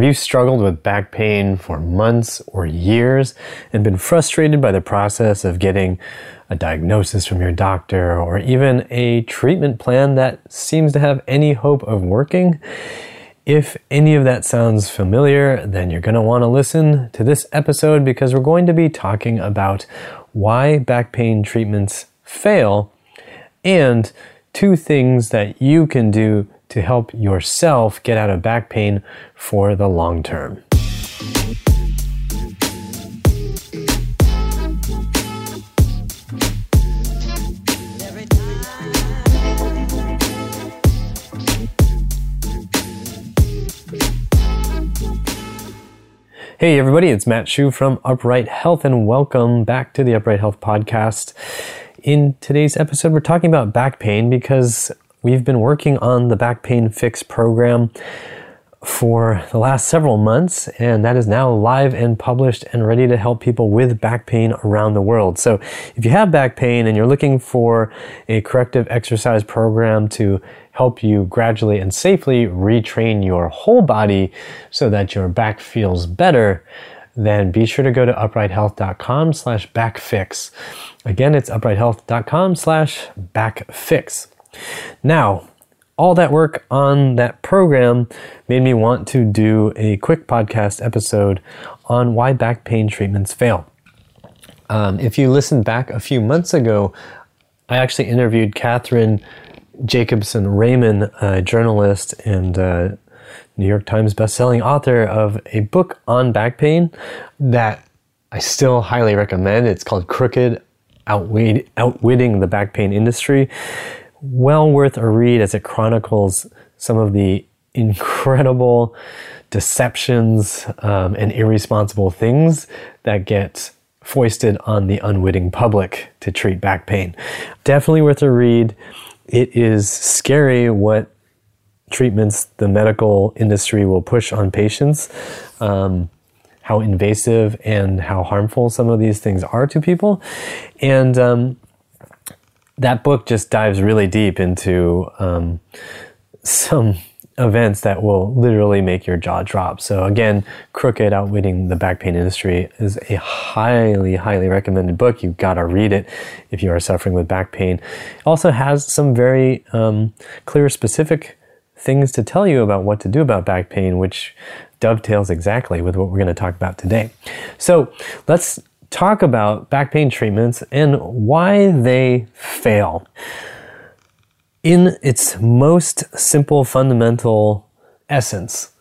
Have you struggled with back pain for months or years and been frustrated by the process of getting a diagnosis from your doctor or even a treatment plan that seems to have any hope of working? If any of that sounds familiar, then you're going to want to listen to this episode because we're going to be talking about why back pain treatments fail and two things that you can do to help yourself get out of back pain for the long term. Hey, everybody, it's Matt Hsu from Upright Health, and welcome back to the Upright Health Podcast. In today's episode, we're talking about back pain because we've been working on the Back Pain Fix program for the last several months, and that is now live and published and ready to help people with back pain around the world. So, if you have back pain and you're looking for a corrective exercise program to help you gradually and safely retrain your whole body so that your back feels better, then be sure to go to uprighthealth.com slash backfix. Again, it's uprighthealth.com slash backfix. Now, all that work on that program made me want to do a quick podcast episode on why back pain treatments fail. Um, if you listened back a few months ago, I actually interviewed Cathryn Jakobson Ramin, a journalist and uh, New York Times bestselling author of a book on back pain that I still highly recommend. It's called Crooked Outwitting the Back Pain Industry. Well worth a read as it chronicles some of the incredible deceptions um, and irresponsible things that get foisted on the unwitting public to treat back pain. Definitely worth a read it is scary what treatments the medical industry will push on patients, um, how invasive and how harmful some of these things are to people. And um, that book just dives really deep into um, some events that will literally make your jaw drop. So again, Crooked Outwitting the Back Pain Industry is a highly, highly recommended book. You've got to read it if you are suffering with back pain. It also has some very um, clear, specific things to tell you about what to do about back pain, which dovetails exactly with what we're going to talk about today. So let's talk about back pain treatments and why they fail in its most simple fundamental essence,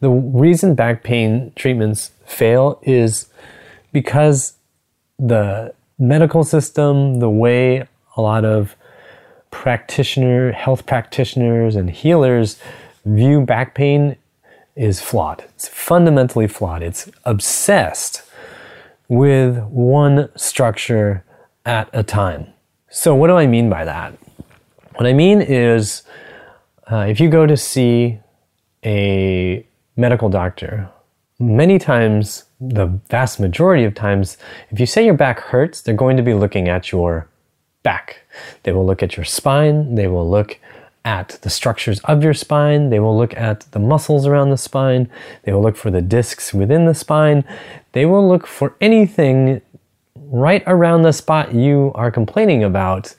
the reason back pain treatments fail is because the medical system, the way a lot of practitioner, health practitioners and healers view back pain is flawed. It's fundamentally flawed. It's obsessed with one structure at a time. So what do I mean by that? What I mean is, uh, if you go to see a medical doctor, many times, the vast majority of times, if you say your back hurts, they're going to be looking at your back. They will look at your spine, they will look at the structures of your spine, they will look at the muscles around the spine, they will look for the discs within the spine, they will look for anything right around the spot you are complaining about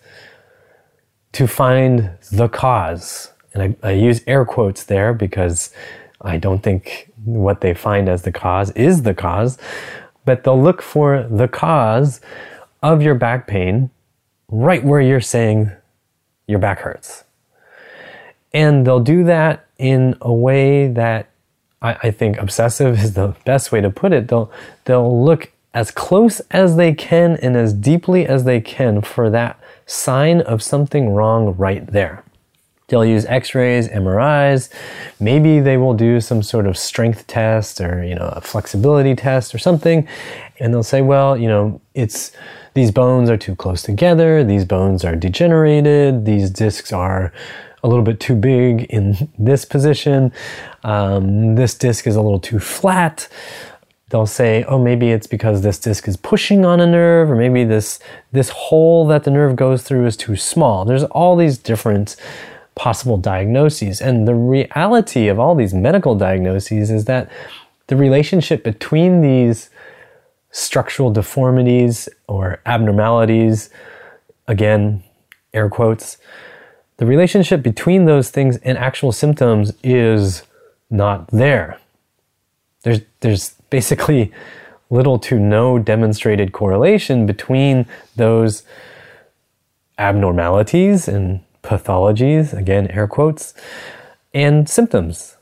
to find the cause. And I, I, use air quotes there because I don't think what they find as the cause is the cause, but they'll look for the cause of your back pain right where you're saying your back hurts. And they'll do that in a way that I, I think obsessive is the best way to put it. They'll, they'll look as close as they can and as deeply as they can for that sign of something wrong right there. They'll use x-rays, MRIs, maybe they will do some sort of strength test or, you know, a flexibility test or something. And they'll say, well, you know, it's, these bones are too close together, these bones are degenerated, these discs are a little bit too big in this position, um, this disc is a little too flat they'll say, oh, maybe it's because this disc is pushing on a nerve, or maybe this, this hole that the nerve goes through is too small. There's all these different possible diagnoses. And the reality of all these medical diagnoses is that the relationship between these structural deformities or abnormalities, again, air quotes, the relationship between those things and actual symptoms is not there. There's, there's basically little to no demonstrated correlation between those abnormalities and pathologies, again, air quotes, and symptoms.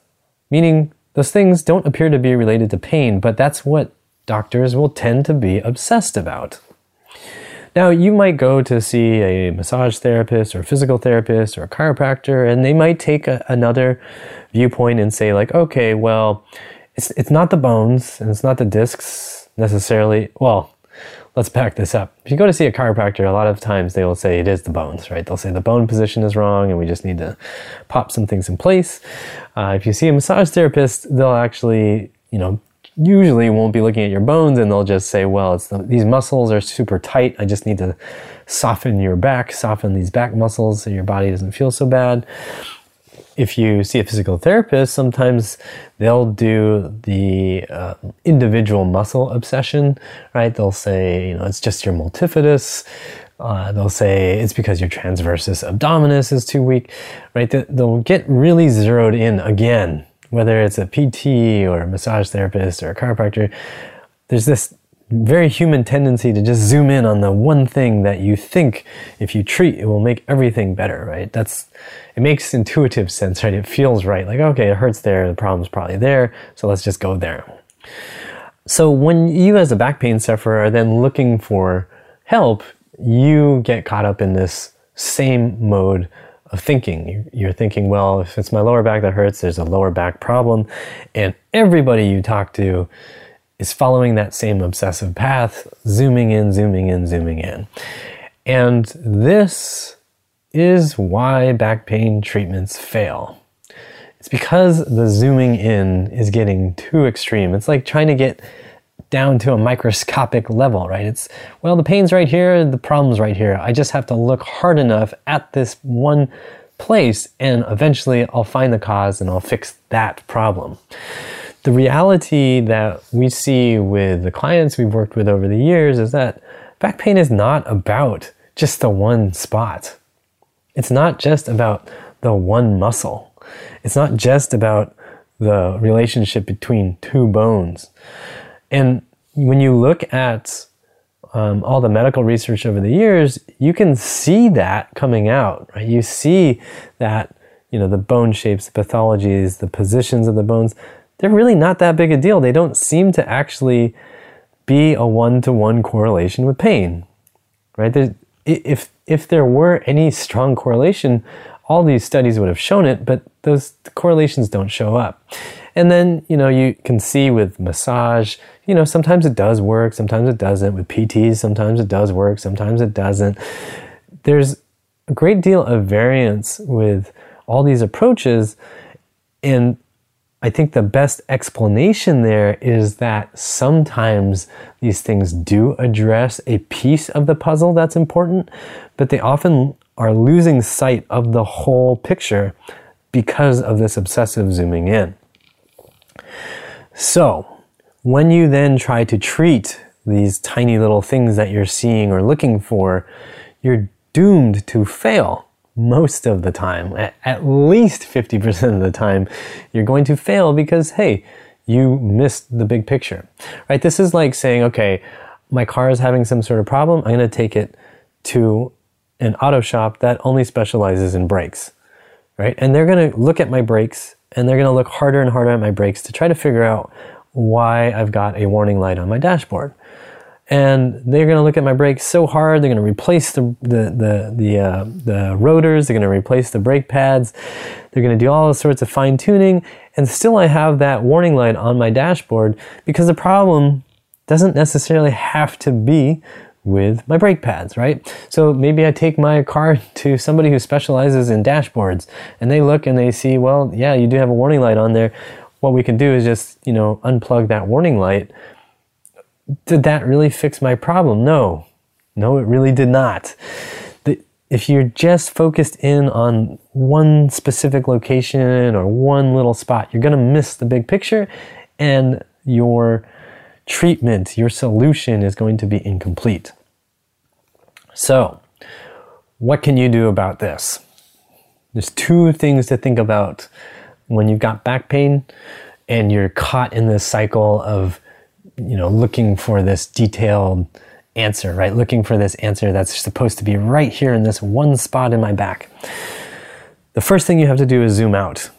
Meaning, those things don't appear to be related to pain, but that's what doctors will tend to be obsessed about. Now, you might go to see a massage therapist or a physical therapist or a chiropractor, and they might take a, another viewpoint and say, like, okay, well, it's, it's not the bones and it's not the discs necessarily. Well, let's back this up. If you go to see a chiropractor, a lot of times they will say it is the bones, right? They'll say the bone position is wrong and we just need to pop some things in place. Uh, if you see a massage therapist, they'll actually, you know, usually won't be looking at your bones and they'll just say, well, it's the, these muscles are super tight. I just need to soften your back, soften these back muscles so your body doesn't feel so bad. If you see a physical therapist, sometimes they'll do the uh, individual muscle obsession, right? They'll say, you know, it's just your multifidus. Uh, they'll say it's because your transversus abdominis is too weak, right? They'll get really zeroed in again whether it's a PT or a massage therapist or a chiropractor, there's this very human tendency to just zoom in on the one thing that you think if you treat it will make everything better right? That's it makes intuitive sense right? It feels right. Like okay it hurts there the problem's probably there so let's just go there. So when you as a back pain sufferer are then looking for help you get caught up in this same mode of thinking. You're thinking, well, if it's my lower back that hurts, there's a lower back problem. And everybody you talk to is following that same obsessive path, zooming in, zooming in, zooming in. And this is why back pain treatments fail. It's because the zooming in is getting too extreme. It's like trying to get down to a microscopic level, right? It's, well, the pain's right here, the problem's right here. I just have to look hard enough at this one place, and eventually I'll find the cause and I'll fix that problem. The reality that we see with the clients we've worked with over the years is that back pain is not about just the one spot. It's not just about the one muscle. It's not just about the relationship between two bones. And when you look at um, all the medical research over the years, you can see that coming out. Right? You see that you know the bone shapes, the pathologies, the positions of the bones. They're really not that big a deal. They don't seem to actually be a one-to-one correlation with pain. Right? There's, if if there were any strong correlation, all these studies would have shown it, but those correlations don't show up. And then, you know, you can see with massage, you know, sometimes it does work, sometimes it doesn't. With PTs, sometimes it does work, sometimes it doesn't. There's a great deal of variance with all these approaches. And I think the best explanation there is that sometimes these things do address a piece of the puzzle that's important, but they often are losing sight of the whole picture because of this obsessive zooming in. So, when you then try to treat these tiny little things that you're seeing or looking for, you're doomed to fail most of the time. At least 50% of the time, you're going to fail because, hey, you missed the big picture, right? This is like saying, okay, my car is having some sort of problem. I'm going to take it to an auto shop that only specializes in brakes, right? And they're going to look at my brakes and they're going to look harder and harder at my brakes to try to figure out why I've got a warning light on my dashboard. And they're going to look at my brakes so hard. They're going to replace the the the the, uh, the rotors. They're going to replace the brake pads. They're going to do all sorts of fine tuning, and still I have that warning light on my dashboard because the problem doesn't necessarily have to be with my brake pads, right? So maybe I take my car to somebody who specializes in dashboards and they look and they see, well, yeah, you do have a warning light on there. What we can do is just, you know, unplug that warning light. Did that really fix my problem? No. No, it really did not. The, if you're just focused in on one specific location or one little spot, you're going to miss the big picture and your treatment, your solution is going to be incomplete. So, what can you do about this? There's two things to think about when you've got back pain and you're caught in this cycle of you know looking for this detailed answer, right? Looking for this answer that's supposed to be right here in this one spot in my back. The first thing you have to do is zoom out.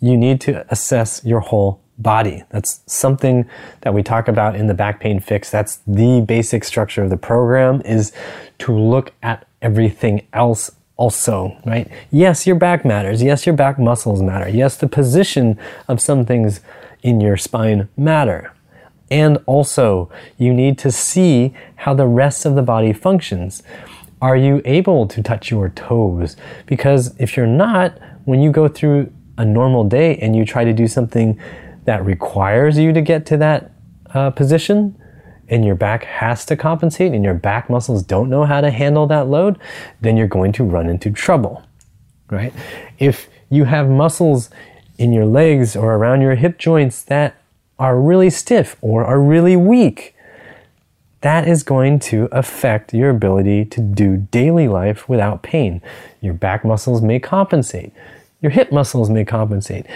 You need to assess your whole body. That's something that we talk about in the back pain fix. That's the basic structure of the program is to look at everything else also, right? Yes, your back matters. Yes, your back muscles matter. Yes, the position of some things in your spine matter. And also, you need to see how the rest of the body functions. Are you able to touch your toes? Because if you're not, when you go through a normal day and you try to do something that requires you to get to that uh, position, and your back has to compensate, and your back muscles don't know how to handle that load, then you're going to run into trouble, right? If you have muscles in your legs or around your hip joints that are really stiff or are really weak, that is going to affect your ability to do daily life without pain. Your back muscles may compensate, your hip muscles may compensate.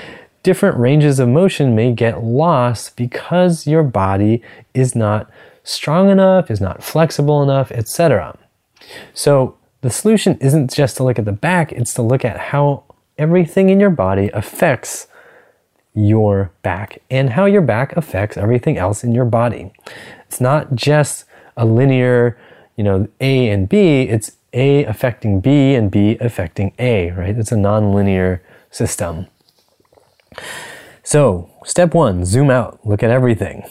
Different ranges of motion may get lost because your body is not strong enough, is not flexible enough, etc. So, the solution isn't just to look at the back, it's to look at how everything in your body affects your back and how your back affects everything else in your body. It's not just a linear, you know, A and B, it's A affecting B and B affecting A, right? It's a nonlinear system. So, step one, zoom out, look at everything.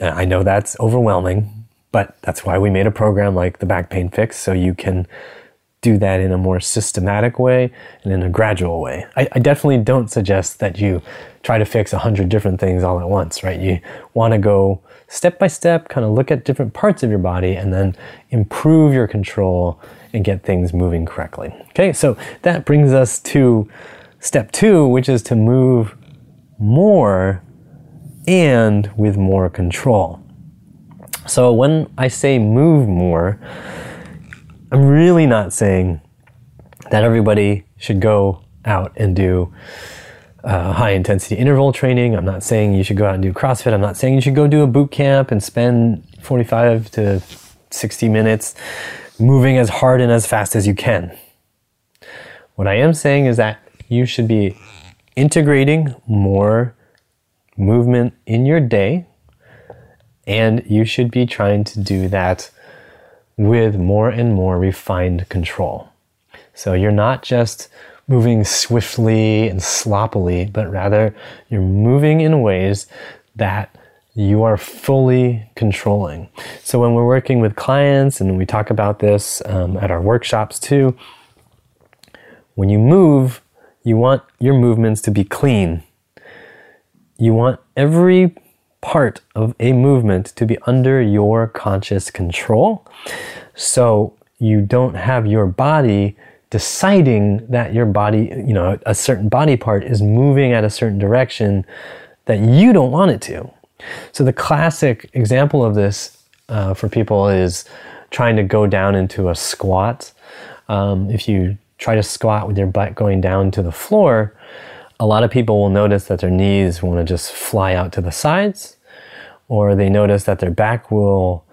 I know that's overwhelming, but that's why we made a program like the Back Pain Fix so you can do that in a more systematic way and in a gradual way. I, I definitely don't suggest that you try to fix a hundred different things all at once, right? You want to go step by step, kind of look at different parts of your body and then improve your control and get things moving correctly. Okay, so that brings us to step two, which is to move more and with more control. So when I say move more, I'm really not saying that everybody should go out and do uh, high intensity interval training. I'm not saying you should go out and do CrossFit. I'm not saying you should go do a boot camp and spend 45 to 60 minutes moving as hard and as fast as you can. What I am saying is that you should be integrating more movement in your day, and you should be trying to do that with more and more refined control. So you're not just moving swiftly and sloppily, but rather you're moving in ways that you are fully controlling. So when we're working with clients and we talk about this um, at our workshops too, when you move, you want your movements to be clean. You want every part of a movement to be under your conscious control. So you don't have your body deciding that your body, you know, a certain body part is moving at a certain direction that you don't want it to. So the classic example of this uh, for people is trying to go down into a squat. Um, if you try to squat with your butt going down to the floor, a lot of people will notice that their knees want to just fly out to the sides, or they notice that their back will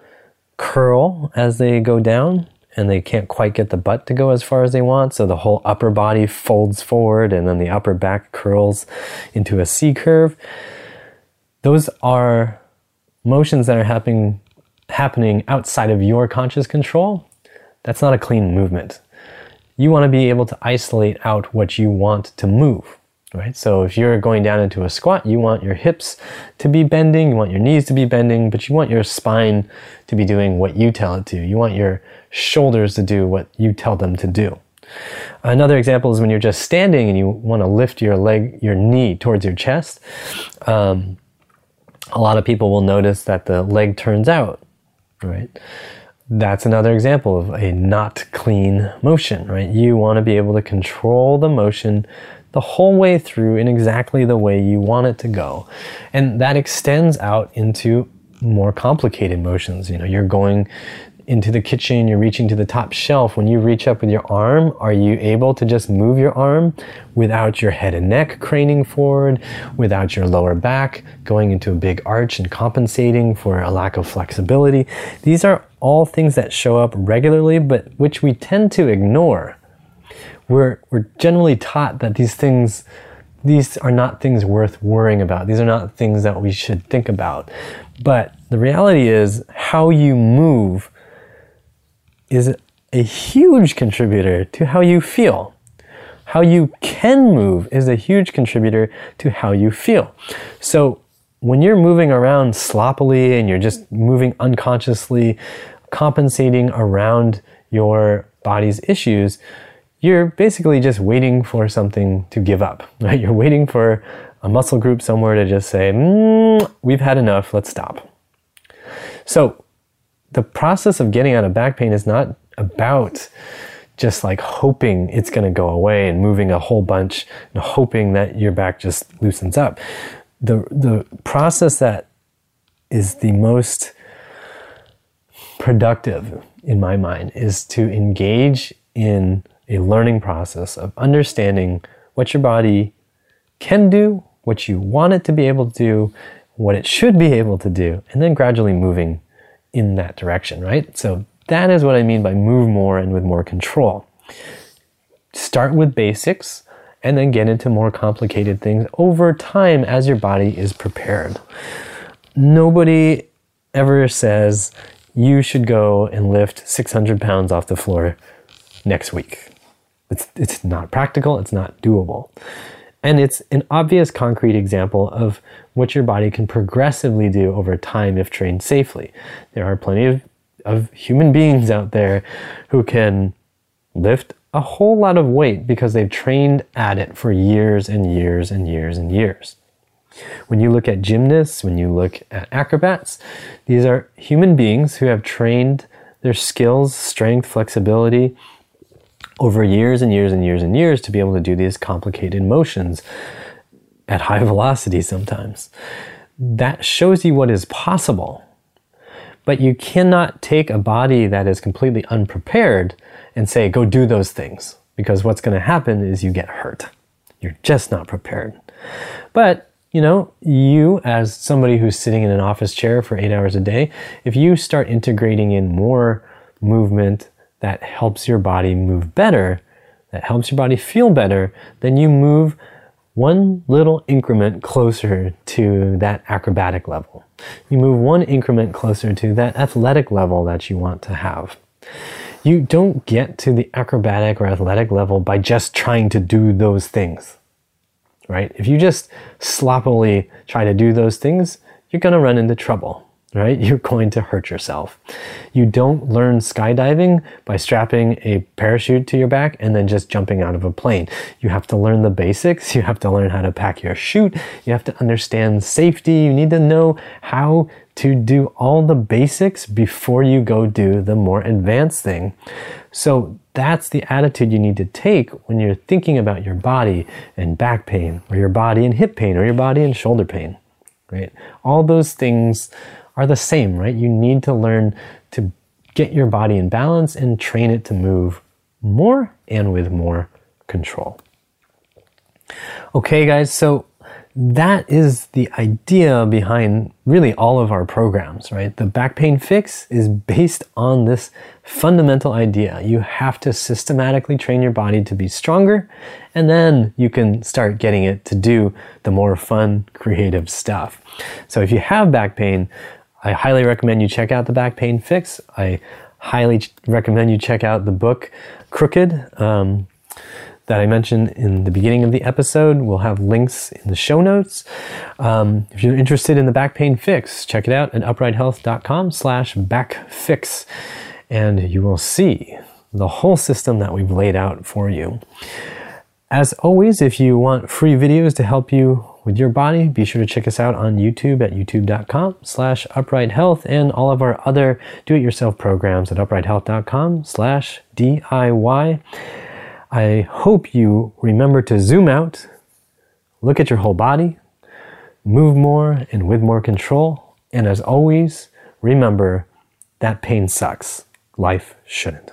curl as they go down and they can't quite get the butt to go as far as they want. So the whole upper body folds forward and then the upper back curls into a C curve. Those are motions that are happening happening outside of your conscious control. That's not a clean movement. You want to be able to isolate out what you want to move right? So if you're going down into a squat, you want your hips to be bending, you want your knees to be bending, but you want your spine to be doing what you tell it to. You want your shoulders to do what you tell them to do. Another example is when you're just standing and you want to lift your leg, your knee towards your chest. Um, a lot of people will notice that the leg turns out, right? That's another example of a not clean motion, right? You want to be able to control the motion the whole way through in exactly the way you want it to go. And that extends out into more complicated motions. You know, you're going into the kitchen, you're reaching to the top shelf. When you reach up with your arm, are you able to just move your arm without your head and neck craning forward, without your lower back going into a big arch and compensating for a lack of flexibility? These are all things that show up regularly, but which we tend to ignore. We're, we're generally taught that these things these are not things worth worrying about. These are not things that we should think about. But the reality is, how you move is a huge contributor to how you feel. How you can move is a huge contributor to how you feel. So when you're moving around sloppily and you're just moving unconsciously, compensating around your body's issues, you're basically just waiting for something to give up, right? You're waiting for a muscle group somewhere to just say, mm, we've had enough, let's stop. So the process of getting out of back pain is not about just like hoping it's going to go away and moving a whole bunch and hoping that your back just loosens up. The, the process that is the most productive in my mind is to engage in a learning process of understanding what your body can do, what you want it to be able to do, what it should be able to do, and then gradually moving in that direction, right? So that is what I mean by move more and with more control. Start with basics and then get into more complicated things over time as your body is prepared. Nobody ever says you should go and lift 600 pounds off the floor next week. It's, it's not practical, it's not doable. And it's an obvious concrete example of what your body can progressively do over time if trained safely. There are plenty of, of human beings out there who can lift a whole lot of weight because they've trained at it for years and years and years and years. When you look at gymnasts, when you look at acrobats, these are human beings who have trained their skills, strength, flexibility over years and years and years and years to be able to do these complicated motions at high velocity sometimes. That shows you what is possible. But you cannot take a body that is completely unprepared and say, go do those things. Because what's going to happen is you get hurt. You're just not prepared. But, you know, you as somebody who's sitting in an office chair for eight hours a day, if you start integrating in more movement that helps your body move better, that helps your body feel better, then you move one little increment closer to that acrobatic level. You move one increment closer to that athletic level that you want to have. You don't get to the acrobatic or athletic level by just trying to do those things, right? If you just sloppily try to do those things, you're going to run into trouble right? You're going to hurt yourself. You don't learn skydiving by strapping a parachute to your back and then just jumping out of a plane. You have to learn the basics. You have to learn how to pack your chute. You have to understand safety. You need to know how to do all the basics before you go do the more advanced thing. So that's the attitude you need to take when you're thinking about your body and back pain, or your body and hip pain, or your body and shoulder pain, right? All those things are the same, right? You need to learn to get your body in balance and train it to move more and with more control. Okay, guys, so that is the idea behind really all of our programs, right? The back pain fix is based on this fundamental idea. You have to systematically train your body to be stronger, and then you can start getting it to do the more fun, creative stuff. So if you have back pain, I highly recommend you check out the back pain fix. I highly recommend you check out the book Crooked um, that I mentioned in the beginning of the episode. We'll have links in the show notes. Um, if you're interested in the back pain fix, check it out at uprighthealth.com slash backfix and you will see the whole system that we've laid out for you. As always, if you want free videos to help you with your body, be sure to check us out on YouTube at youtube.com slash upright health and all of our other do-it-yourself programs at uprighthealth.com slash DIY. I hope you remember to zoom out, look at your whole body, move more and with more control. And as always, remember that pain sucks. Life shouldn't.